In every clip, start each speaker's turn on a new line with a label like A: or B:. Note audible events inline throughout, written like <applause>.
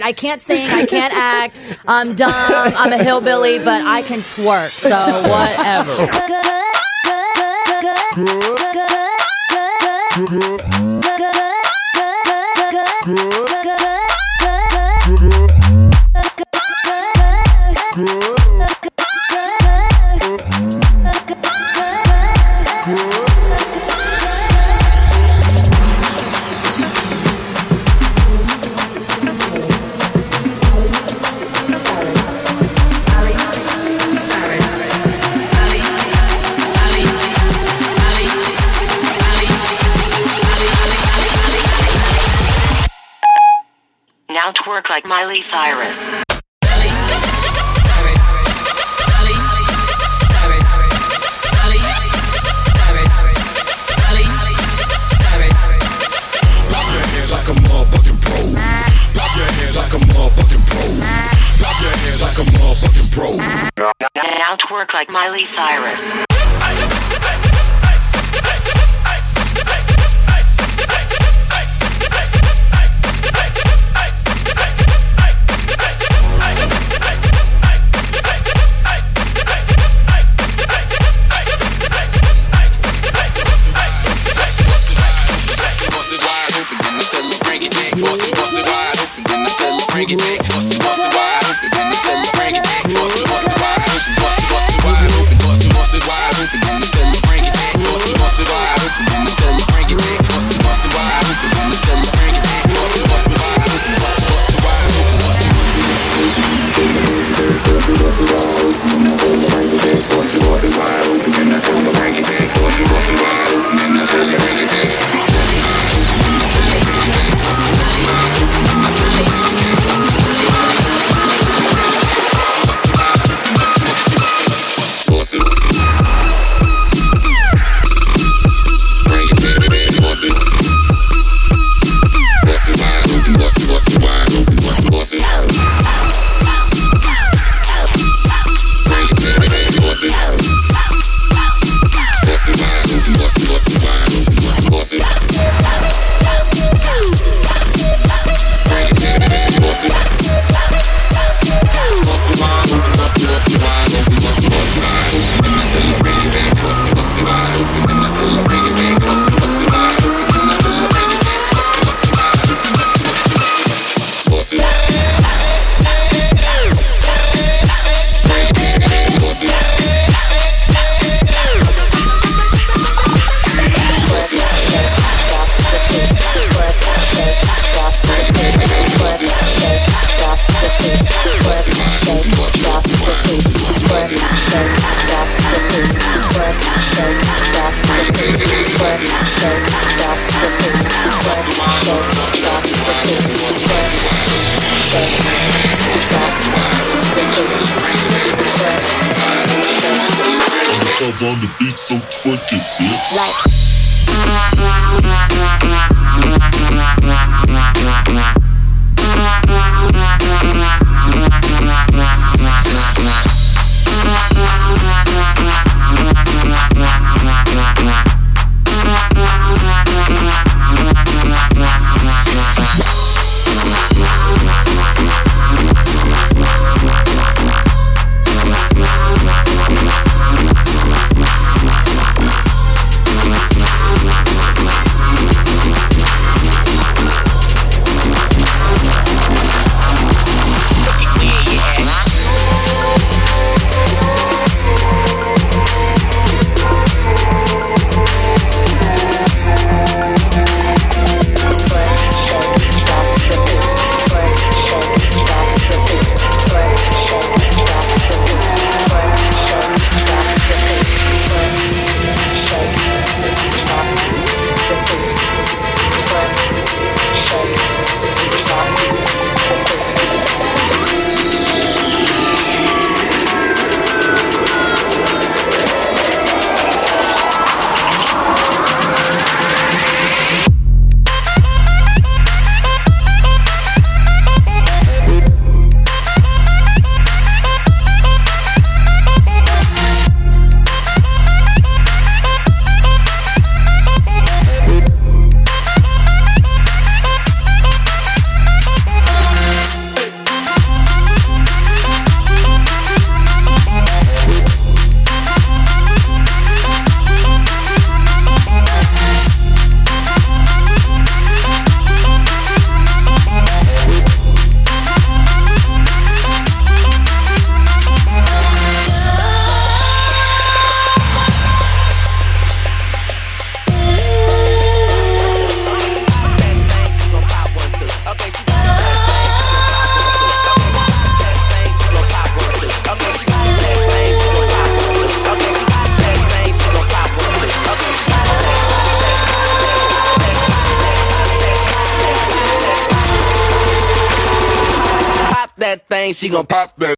A: I can't sing, I can't act, I'm dumb, I'm a hillbilly, but I can twerk, so whatever.
B: like Miley Cyrus. Outwork like Miley Cyrus.
C: it.
D: she gon' pop that.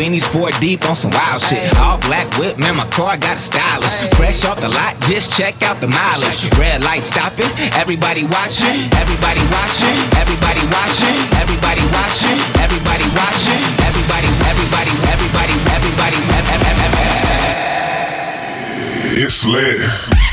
E: Beanies four deep on some wild shit. All black whip, man, my car got a stylist. Fresh off the lot, just check out the mileage. Red light stopping, everybody watching, everybody watching, everybody watching, everybody watching, everybody watching, everybody, everybody, everybody, everybody, everybody.
F: It's lit.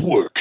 G: work.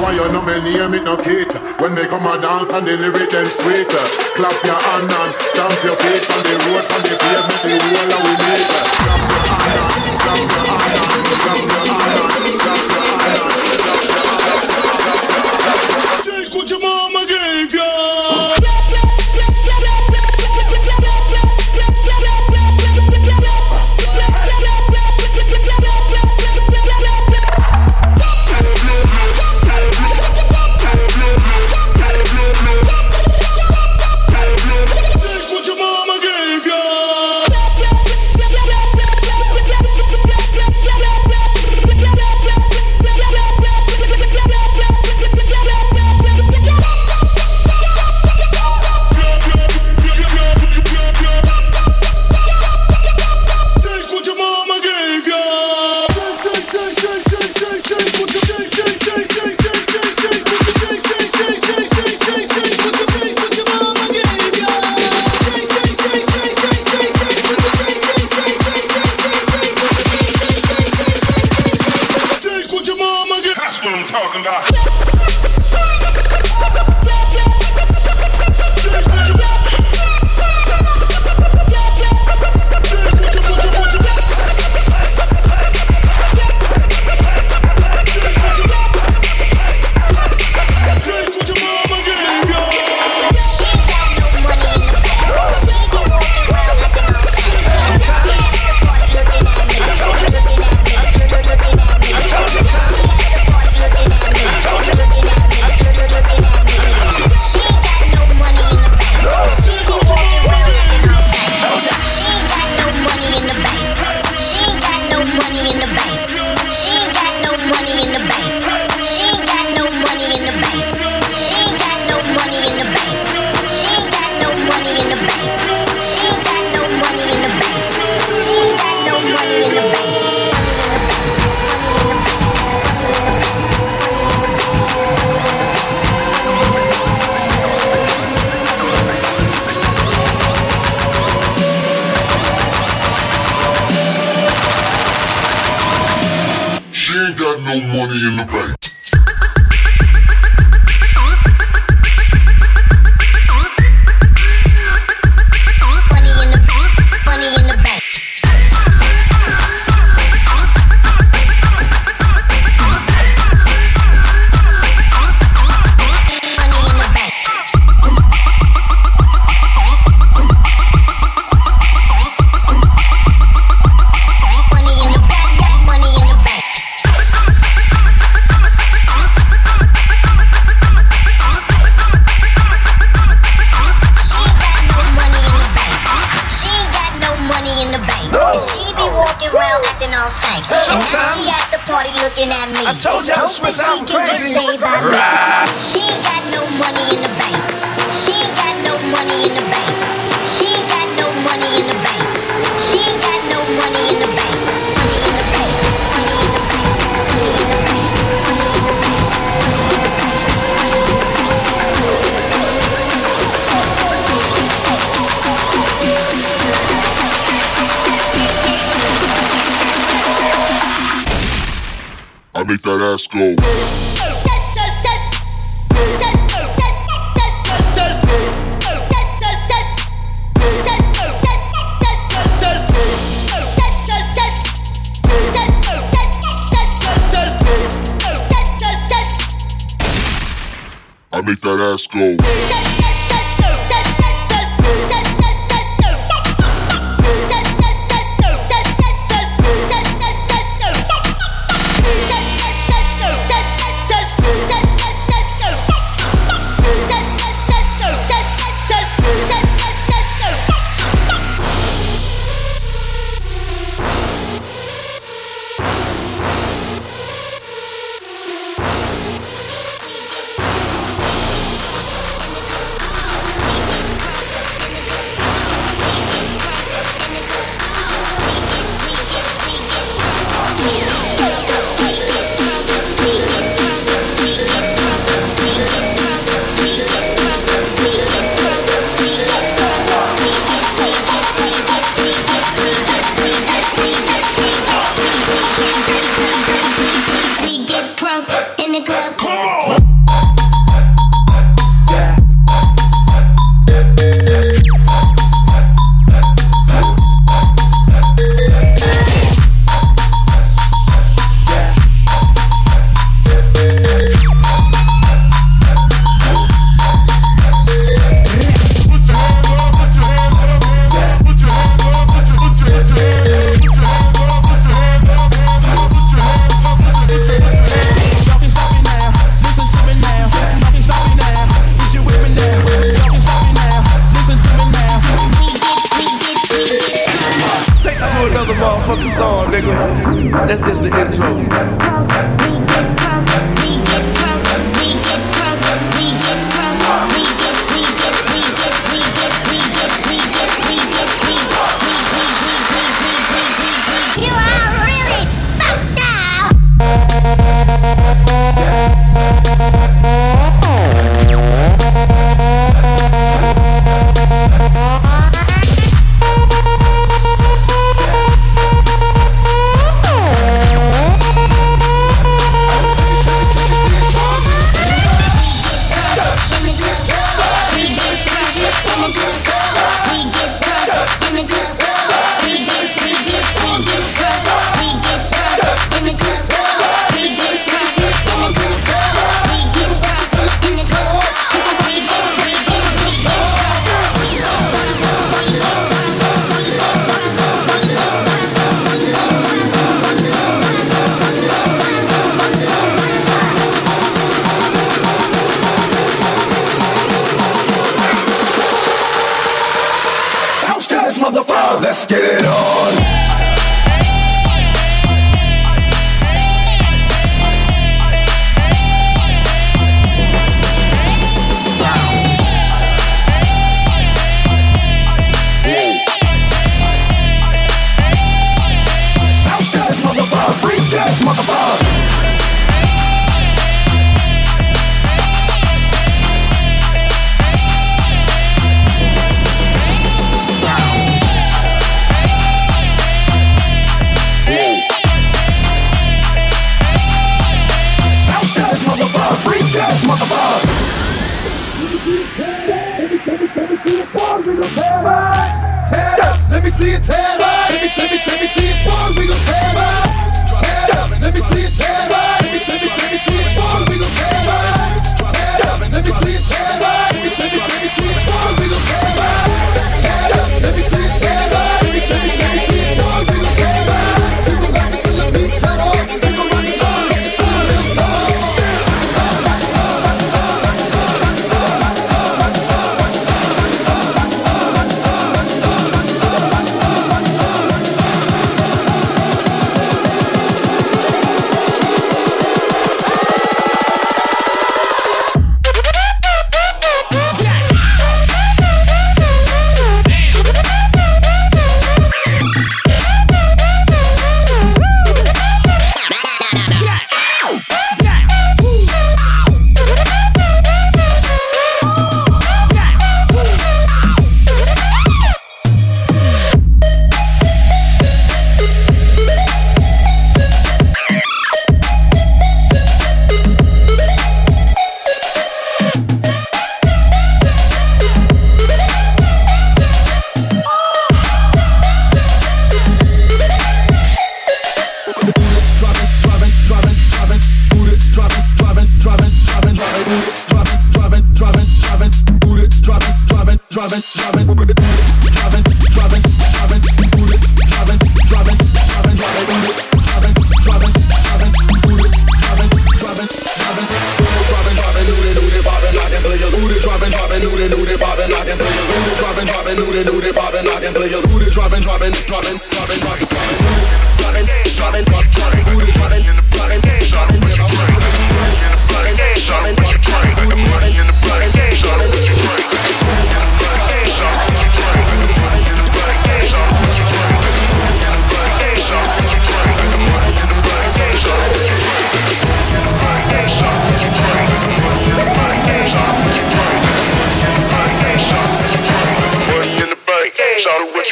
G: Why you know me name it no cater When they come a dance and deliver them sweet. Clap your hand and stamp your feet On the road, on the pavement, the world of we meet Stamp your hand stamp your hand and Stamp your hand stamp your hand and Stamp your hand
H: I
I: make that ass go.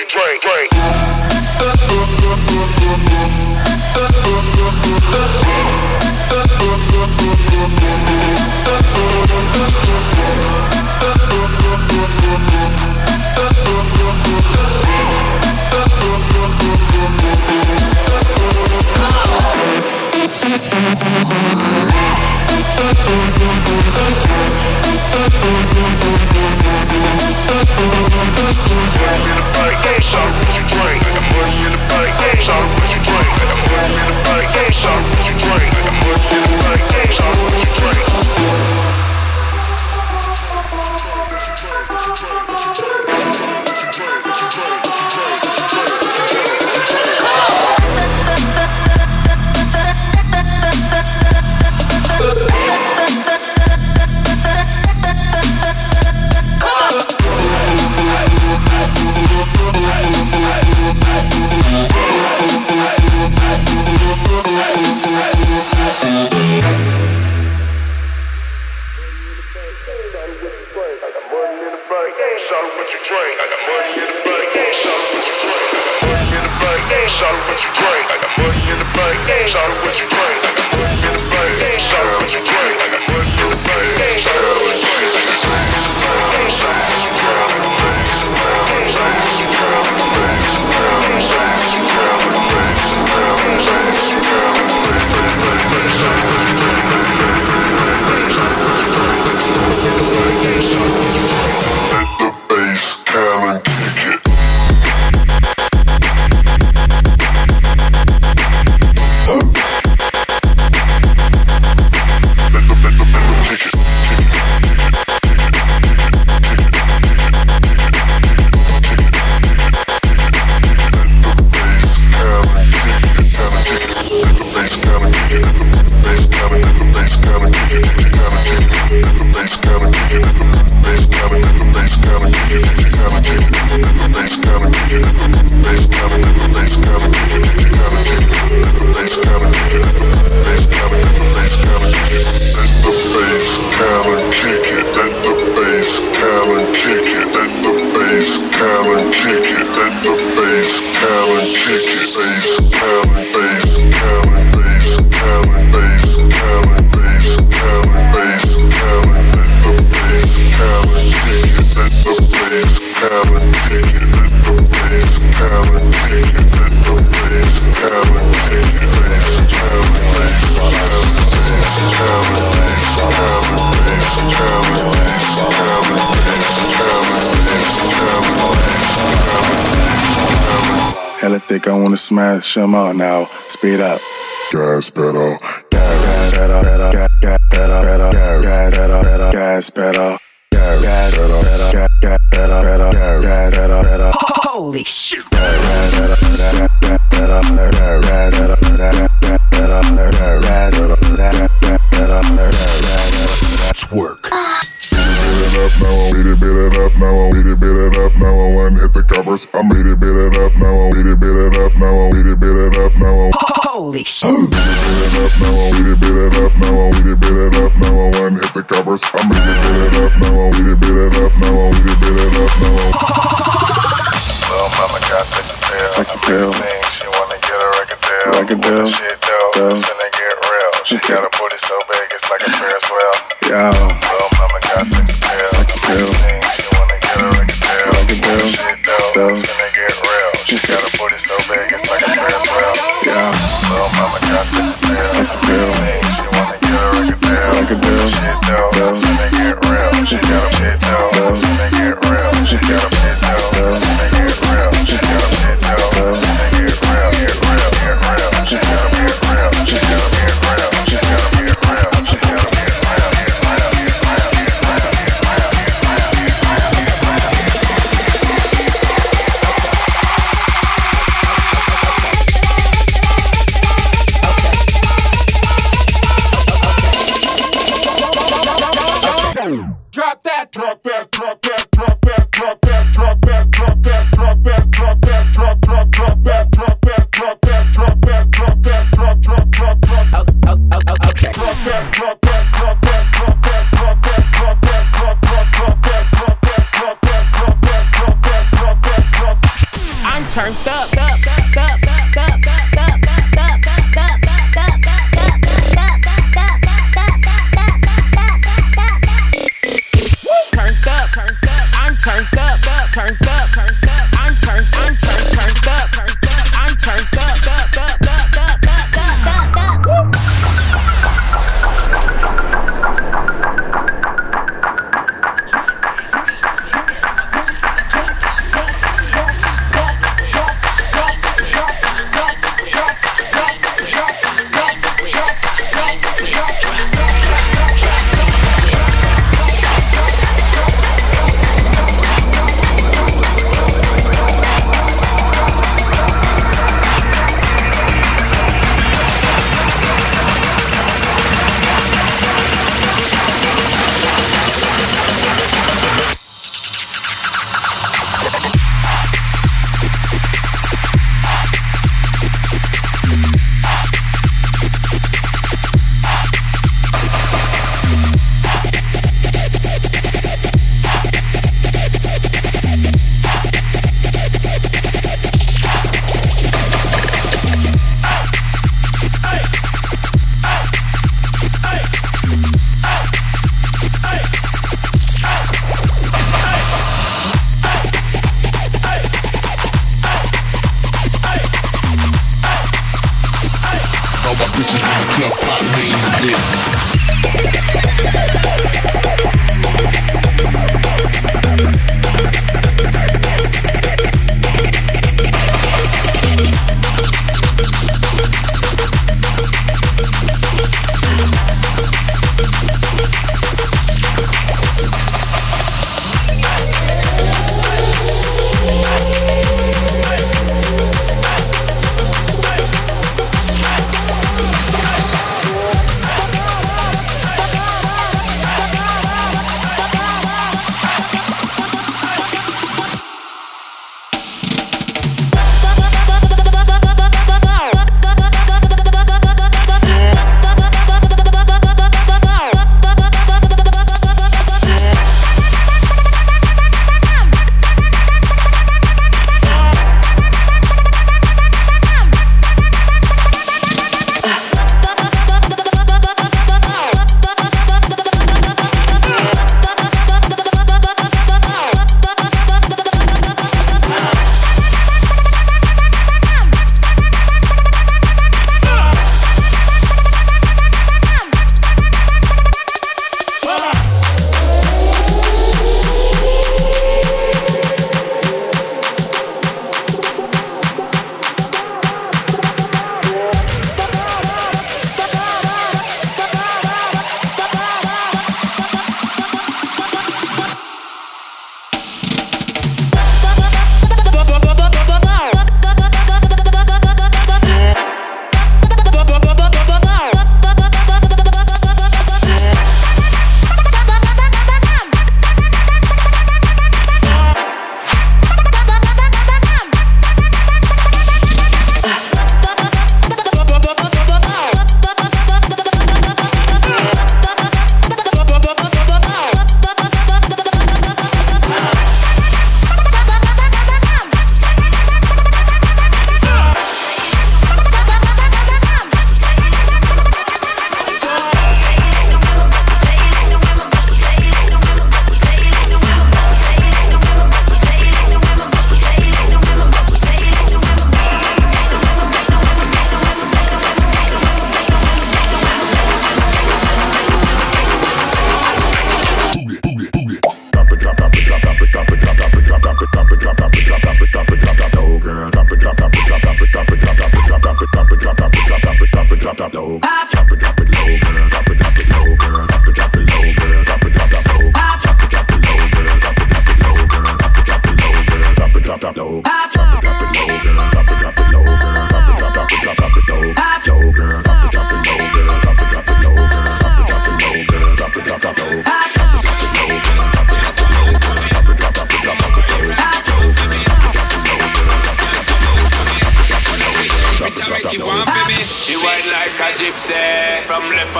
J: drink. drink.
K: smash them out now. Speed up.
J: Gas pedal.
K: Gas pedal. Gas pedal. Gas pedal. Gas pedal. Gas pedal. Gas pedal. Gas pedal.
B: Holy shit.
K: She got a booty so big, it's like a Ferris wheel.
L: Yo.
K: Little mama got sex appeal.
L: Sex appeal.
K: She wanna get a record deal.
L: Record deal.
K: Shit though,
L: though.
K: it's they get real. She got a booty so big, it's like a Ferris wheel.
L: Yo.
K: Little mama got sex appeal.
L: Sex appeal.
K: She wanna get a record deal.
L: Record deal.
K: Shit
M: though.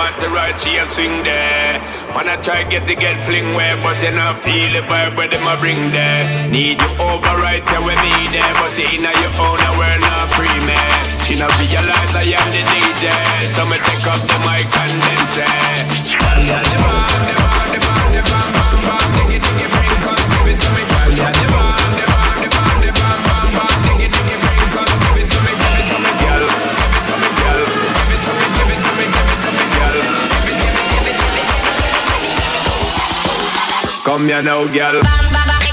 C: Want to right, she a swing there. Wanna try get to get fling where, but you not feel the vibe where them a bring there. Need you over right here with me there, but in your own world not pre She not realize I am the DJ, so me take off the mic and then say, Yeah, the bomb, the bomb, the bomb, the bomb, bomb, diggy, diggy, bring, come give it to me, girl. Yeah, the bomb, Come here now, girl.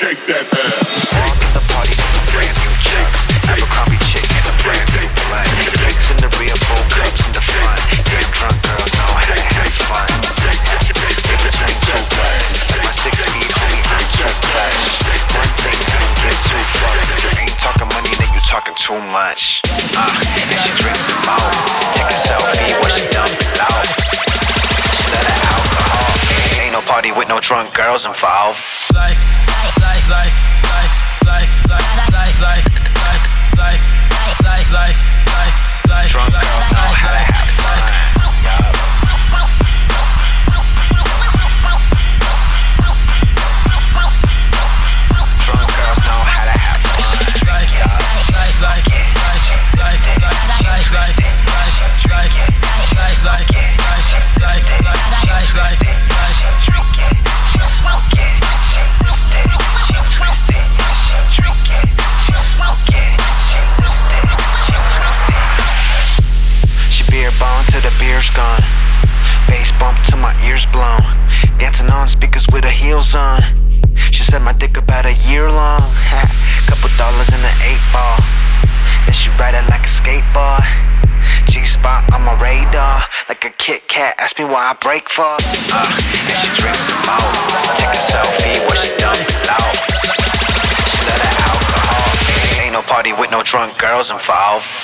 N: shake that
F: thing. Rosenfeld. was
N: involved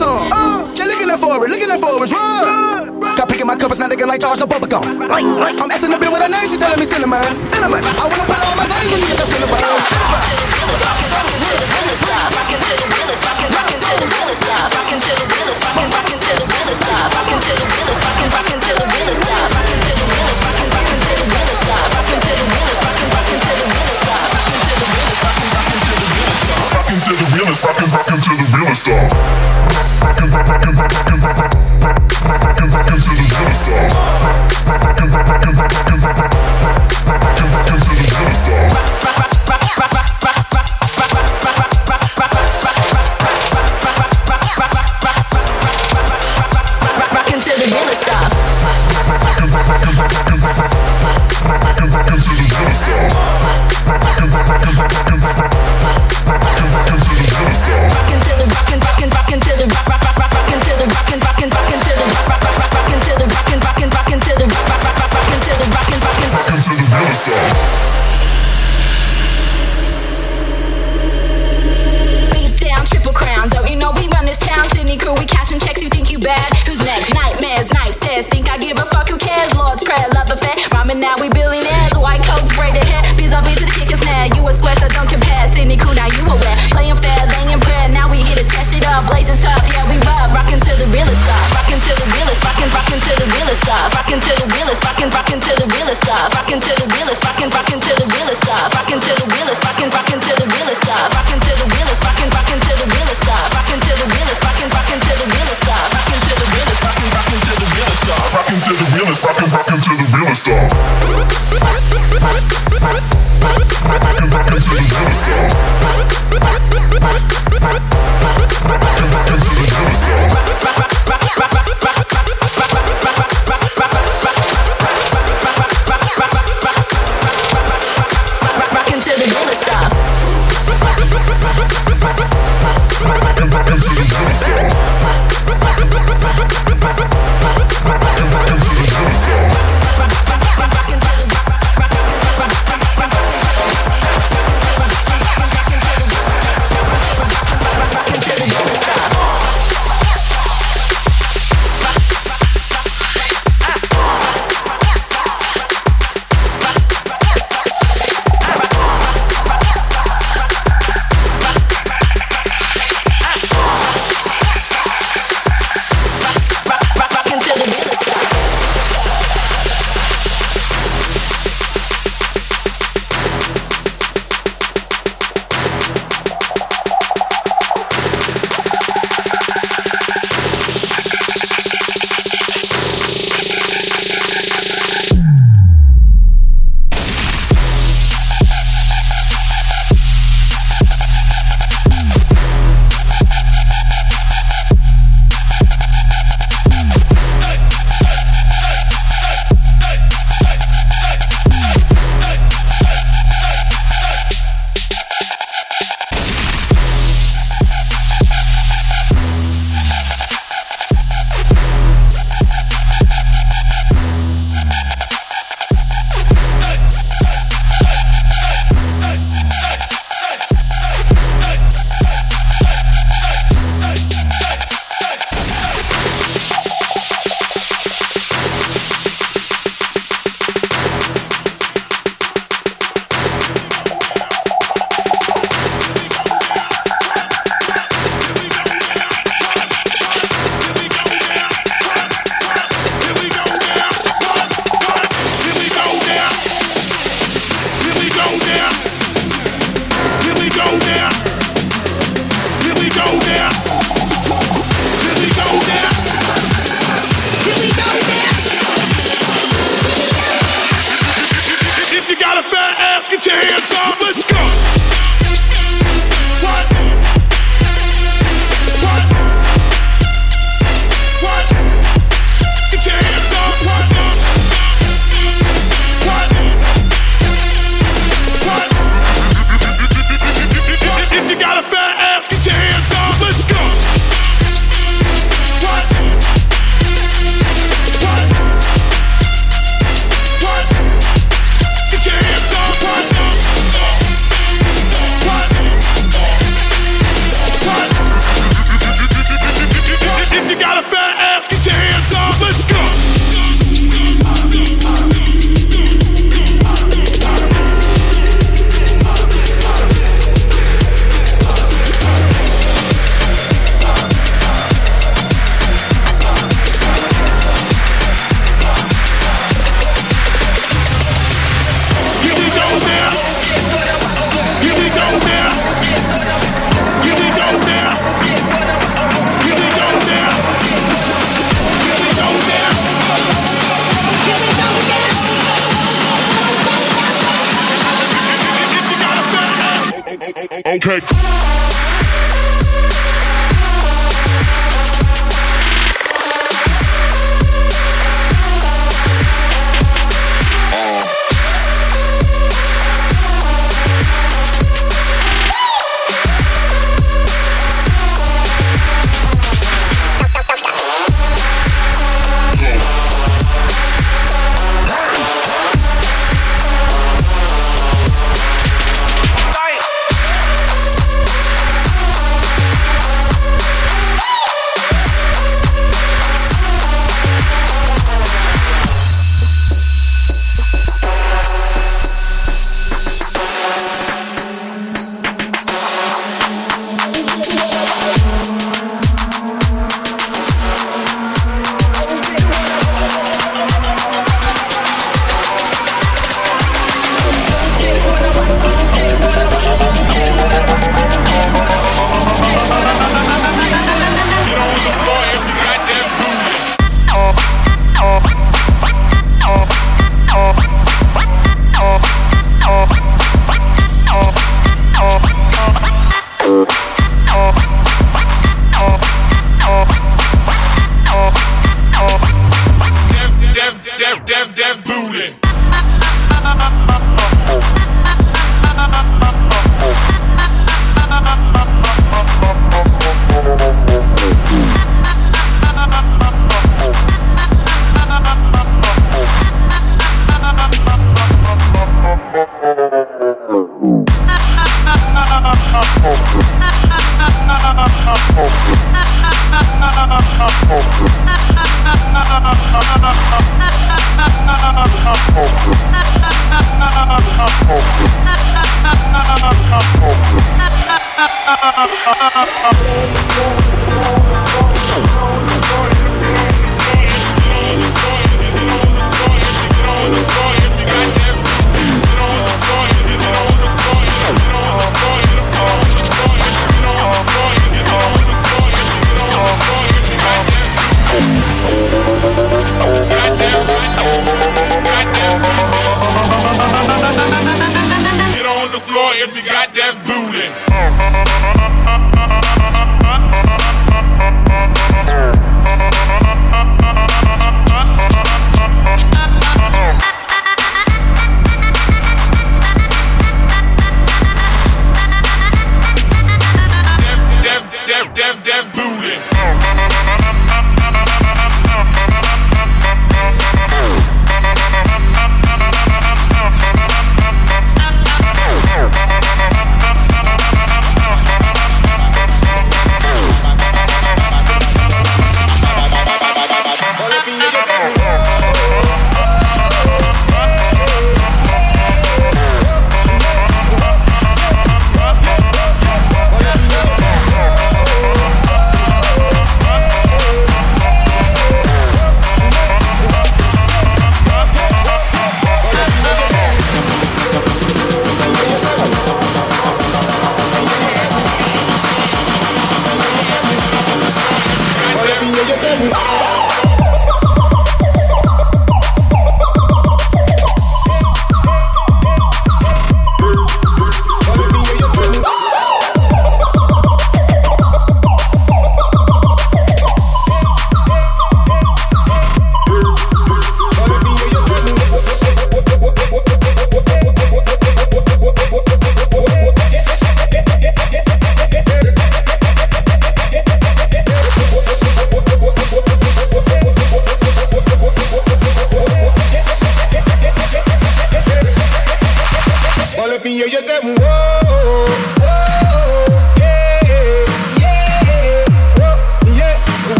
O: Uh, she looking for it, looking for it, run. Got picking my covers, now looking like Charles of Bubblegum. I'm asking the bill with her name, she telling me cinnamon. I wanna put all my days and get the cinnamon.
H: Rockin' to the realest, rockin', rockin' to the realest star. Rockin', rockin', rockin', rockin', rockin', rockin', rockin' to the realest star. Rockin', rockin', rockin', rockin', rockin', rockin' to the realest star.
L: Rockin' to the realest stuff.
H: Rockin', rockin', rockin', rockin', rockin' to the realest star. Rockin', rockin', rockin', rockin', rockin' to the realest star.
L: Rockin' to the rockin', rockin', rockin' to the rock, and snare. You a fuck? Who cares? Lord's prayer, love affair. Rhyming now, we billing heads. White coats, braided hair. Biz, I'll be the stick and snag. You a square, so don't compare. Sydney crew, now you aware. Playing fair, laying prayer. Now we here to test it up. Blazing tough, yeah, we rough. Rockin' to the realest stuff. Rockin' to the realest. Rockin', rockin' to the realest stuff. Rockin' to the realest. Rockin', rockin' to the realest stuff. Rockin' to the realest. Rockin', rockin' to the realest stuff. Rockin' to the realest. Rockin', rockin' to the realest stuff. Rockin' to the realest. Rockin', rockin' to the realest stuff. Rockin' to the realest. Rockin', rockin' to the realest stuff. Rockin' to the realest. Rockin', rockin' to the realest stuff.
H: Rockin' to the realest, rockin', rockin' to the realest star. Rockin', rockin' to the realest star.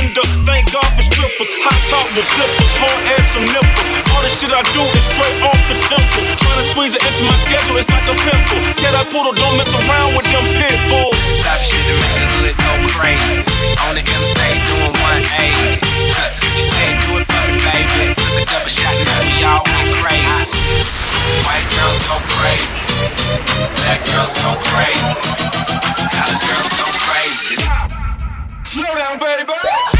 P: Tinder. Thank God for strippers. Hot top with hard ass some nipples. All the shit I do is straight off the temple. Trying to squeeze it into my schedule, it's like a pimple. Poodle, don't mess around with them pit bulls.
C: Stop shit and make go crazy. On the interstate doing 180. <laughs> She said, do it for me, baby. Took a double shot, now we all went crazy. White girls go crazy. Black girls go crazy. College girls go crazy.
L: Slow down, baby.